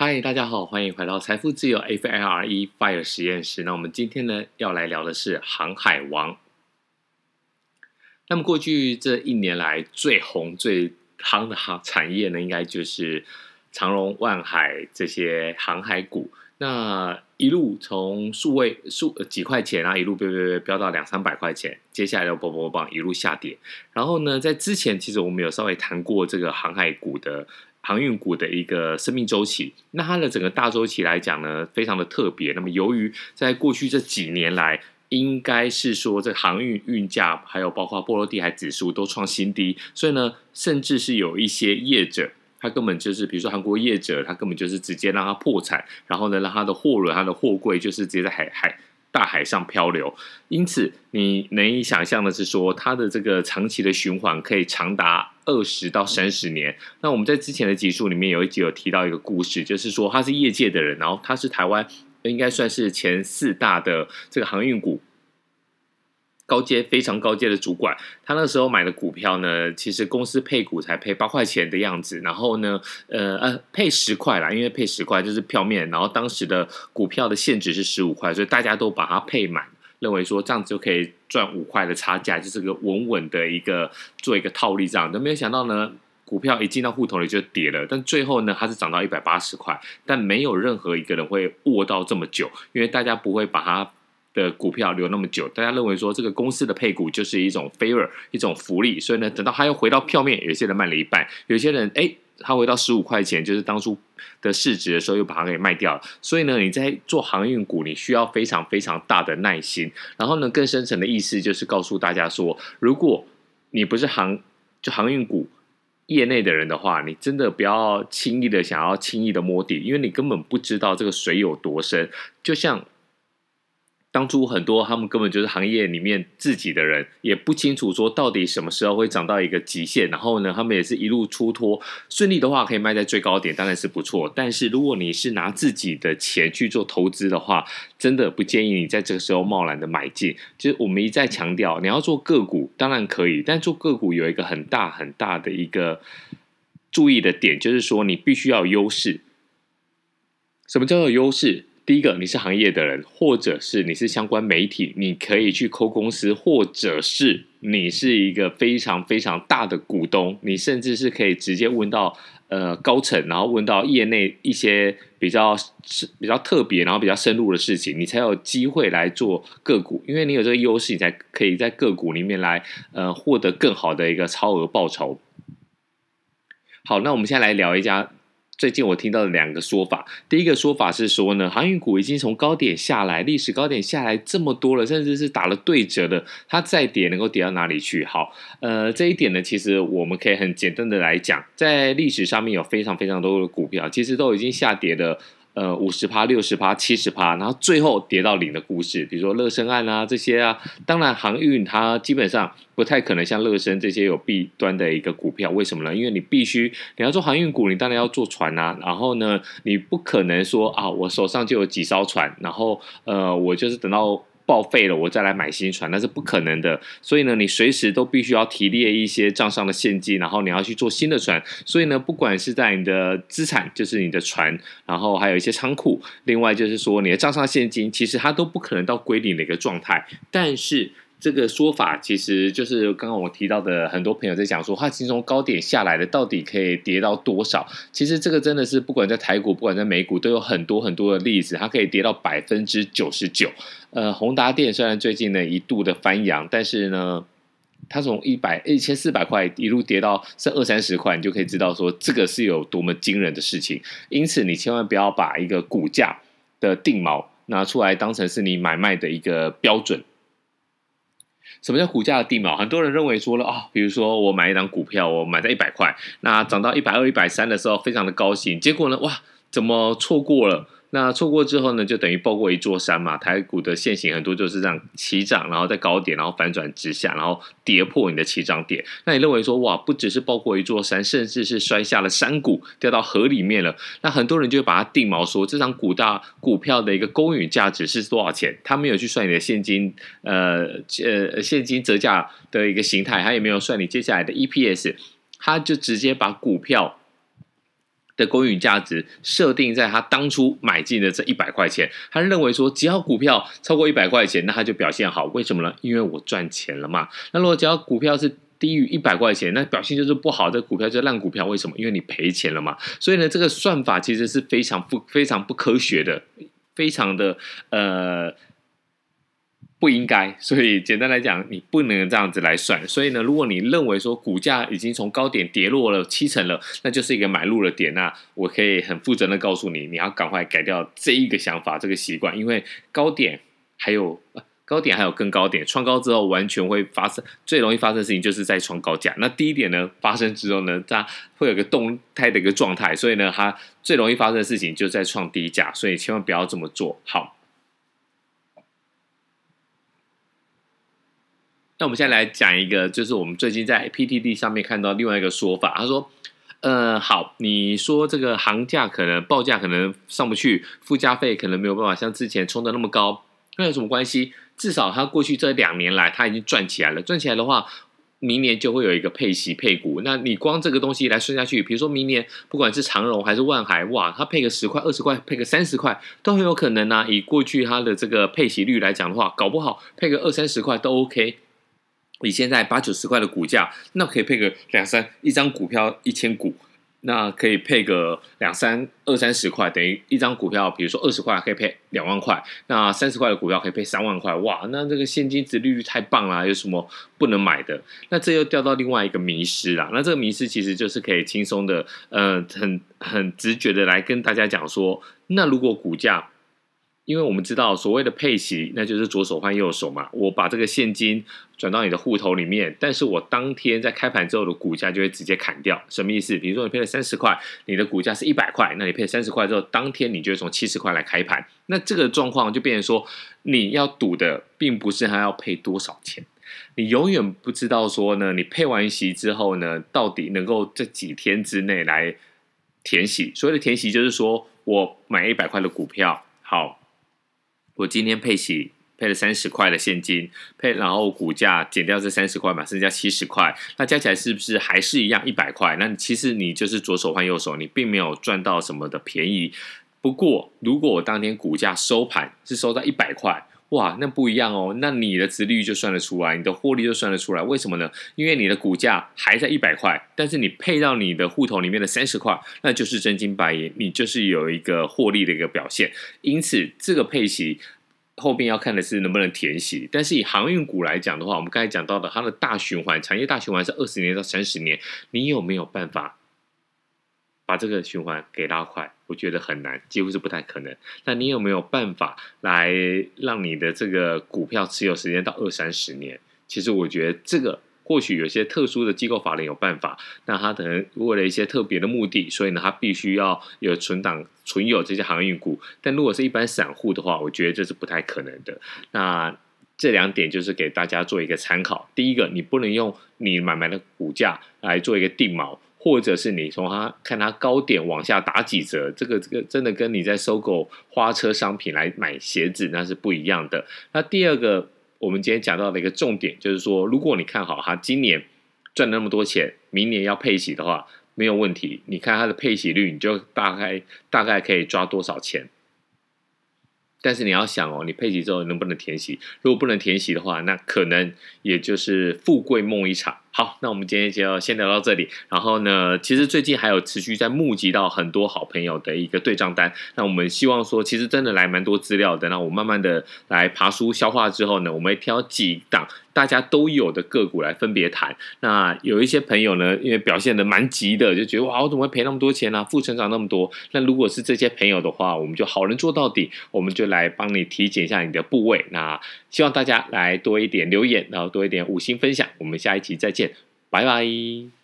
嗨，大家好，欢迎回到财富自由 FIRE FIRE 实验室。那我们今天呢要来聊的是航海王。那么过去这一年来最红最夯的行产业呢，应该就是长荣、万海这些航海股。那一路从数位数几块钱啊，一路飙飙飙飙到两三百块钱，接下来又嘣嘣嘣一路下跌。然后呢，在之前其实我们有稍微谈过这个航海股的。航运股的一个生命周期，那它的整个大周期来讲呢，非常的特别。那么，由于在过去这几年来，应该是说这航运运价还有包括波罗的海指数都创新低，所以呢，甚至是有一些业者，他根本就是，比如说韩国业者，他根本就是直接让他破产，然后呢，让他的货轮、他的货柜就是直接在海海。大海上漂流，因此你难以想象的是说，它的这个长期的循环可以长达二十到三十年。那我们在之前的集数里面有一集有提到一个故事，就是说他是业界的人，然后他是台湾应该算是前四大的这个航运股。高阶非常高阶的主管，他那时候买的股票呢，其实公司配股才配八块钱的样子，然后呢，呃呃，配十块啦，因为配十块就是票面，然后当时的股票的现值是十五块，所以大家都把它配满，认为说这样子就可以赚五块的差价，就是个稳稳的一个做一个套利这样，都没有想到呢，股票一进到户头里就跌了，但最后呢，它是涨到一百八十块，但没有任何一个人会握到这么久，因为大家不会把它。的股票留那么久，大家认为说这个公司的配股就是一种 favor，一种福利，所以呢，等到它又回到票面，有些人卖了一半，有些人哎，他回到十五块钱，就是当初的市值的时候，又把它给卖掉了。所以呢，你在做航运股，你需要非常非常大的耐心。然后呢，更深层的意思就是告诉大家说，如果你不是航就航运股业内的人的话，你真的不要轻易的想要轻易的摸底，因为你根本不知道这个水有多深，就像。当初很多他们根本就是行业里面自己的人，也不清楚说到底什么时候会涨到一个极限。然后呢，他们也是一路出脱，顺利的话可以卖在最高点，当然是不错。但是如果你是拿自己的钱去做投资的话，真的不建议你在这个时候贸然的买进。就是我们一再强调，你要做个股当然可以，但做个股有一个很大很大的一个注意的点，就是说你必须要有优势。什么叫做优势？第一个，你是行业的人，或者是你是相关媒体，你可以去抠公司，或者是你是一个非常非常大的股东，你甚至是可以直接问到呃高层，然后问到业内一些比较是比较特别，然后比较深入的事情，你才有机会来做个股，因为你有这个优势，你才可以在个股里面来呃获得更好的一个超额报酬。好，那我们现在来聊一家。最近我听到了两个说法，第一个说法是说呢，航运股已经从高点下来，历史高点下来这么多了，甚至是打了对折的，它再跌能够跌到哪里去？好，呃，这一点呢，其实我们可以很简单的来讲，在历史上面有非常非常多的股票，其实都已经下跌的。呃，五十趴、六十趴、七十趴，然后最后跌到零的故事，比如说乐升案啊这些啊，当然航运它基本上不太可能像乐升这些有弊端的一个股票，为什么呢？因为你必须你要做航运股，你当然要做船啊，然后呢，你不可能说啊，我手上就有几艘船，然后呃，我就是等到。报废了，我再来买新船，那是不可能的。所以呢，你随时都必须要提列一些账上的现金，然后你要去做新的船。所以呢，不管是在你的资产，就是你的船，然后还有一些仓库，另外就是说你的账上现金，其实它都不可能到归零的一个状态。但是。这个说法其实就是刚刚我提到的，很多朋友在讲说，它其实从高点下来的到底可以跌到多少？其实这个真的是不管在台股，不管在美股，都有很多很多的例子，它可以跌到百分之九十九。呃，宏达电虽然最近呢一度的翻扬，但是呢，它从一百一千四百块一路跌到剩二三十块，你就可以知道说这个是有多么惊人的事情。因此，你千万不要把一个股价的定锚拿出来当成是你买卖的一个标准。什么叫股价的定锚？很多人认为说了啊、比如说我买一张股票，我买在一百块，那涨到一百二、一百三的时候，非常的高兴，结果呢，哇，怎么错过了？那错过之后呢，就等于抱过一座山嘛。台股的线型很多就是这样起涨，然后在高点，然后反转直下，然后跌破你的起涨点。那你认为说哇，不只是抱过一座山，甚至是摔下了山谷，掉到河里面了。那很多人就会把它定锚说，这张股大股票的一个公允价值是多少钱？他没有去算你的现金，呃呃现金折价的一个形态，他也没有算你接下来的 EPS，他就直接把股票。的公允价值设定在他当初买进的这一百块钱，他认为说，只要股票超过一百块钱，那他就表现好。为什么呢？因为我赚钱了嘛。那如果只要股票是低于一百块钱，那表现就是不好，这股票就烂股票。为什么？因为你赔钱了嘛。所以呢，这个算法其实是非常不非常不科学的，非常的呃。不应该，所以简单来讲，你不能这样子来算。所以呢，如果你认为说股价已经从高点跌落了七成了，那就是一个买入的点。那我可以很负责任的告诉你，你要赶快改掉这一个想法、这个习惯，因为高点还有高点还有更高点，创高之后完全会发生最容易发生的事情就是在创高价。那低点呢发生之后呢，它会有个动态的一个状态，所以呢，它最容易发生的事情就是在创低价，所以千万不要这么做。好。那我们现在来讲一个，就是我们最近在 P T D 上面看到另外一个说法。他说：“呃，好，你说这个行价可能报价可能上不去，附加费可能没有办法像之前冲的那么高，那有什么关系？至少他过去这两年来他已经赚起来了，赚起来的话，明年就会有一个配息配股。那你光这个东西来算下去，比如说明年不管是长荣还是万海，哇，他配个十块、二十块，配个三十块都很有可能啊。以过去他的这个配息率来讲的话，搞不好配个二三十块都 OK。”以现在八九十块的股价，那可以配个两三一张股票一千股，那可以配个两三二三十块，等于一张股票，比如说二十块可以配两万块，那三十块的股票可以配三万块，哇，那这个现金殖利率太棒了，有什么不能买的？那这又掉到另外一个迷失啦。那这个迷失其实就是可以轻松的，呃，很很直觉的来跟大家讲说，那如果股价。因为我们知道所谓的配息，那就是左手换右手嘛。我把这个现金转到你的户头里面，但是我当天在开盘之后的股价就会直接砍掉。什么意思？比如说你配了三十块，你的股价是一百块，那你配三十块之后，当天你就会从七十块来开盘。那这个状况就变成说，你要赌的并不是还要配多少钱，你永远不知道说呢，你配完息之后呢，到底能够这几天之内来填息。所谓的填息，就是说我买一百块的股票，好。我今天配起配了三十块的现金，配然后股价减掉这三十块嘛，剩下七十块，那加起来是不是还是一样一百块？那其实你就是左手换右手，你并没有赚到什么的便宜。不过如果我当天股价收盘是收到一百块，哇，那不一样哦，那你的值率就算得出来，你的获利就算得出来。为什么呢？因为你的股价还在一百块，但是你配到你的户头里面的三十块，那就是真金白银，你就是有一个获利的一个表现。因此，这个配息。后边要看的是能不能填息，但是以航运股来讲的话，我们刚才讲到的它的大循环，产业大循环是二十年到三十年，你有没有办法把这个循环给拉快？我觉得很难，几乎是不太可能。那你有没有办法来让你的这个股票持有时间到二三十年？其实我觉得这个。或许有些特殊的机构法人有办法，那他可能为了一些特别的目的，所以呢，他必须要有存档、存有这些航运股。但如果是一般散户的话，我觉得这是不太可能的。那这两点就是给大家做一个参考。第一个，你不能用你买卖的股价来做一个定锚，或者是你从它看它高点往下打几折，这个这个真的跟你在收购花车商品来买鞋子那是不一样的。那第二个。我们今天讲到的一个重点就是说，如果你看好它今年赚那么多钱，明年要配息的话，没有问题。你看它的配息率，你就大概大概可以抓多少钱。但是你要想哦，你配息之后能不能填息？如果不能填息的话，那可能也就是富贵梦一场。好，那我们今天就先聊到这里。然后呢，其实最近还有持续在募集到很多好朋友的一个对账单。那我们希望说，其实真的来蛮多资料的。那我慢慢的来爬书消化之后呢，我们会挑几档大家都有的个股来分别谈。那有一些朋友呢，因为表现的蛮急的，就觉得哇，我怎么会赔那么多钱呢、啊？负成长那么多。那如果是这些朋友的话，我们就好人做到底，我们就来帮你体检一下你的部位。那希望大家来多一点留言，然后多一点五星分享。我们下一期再见。拜拜。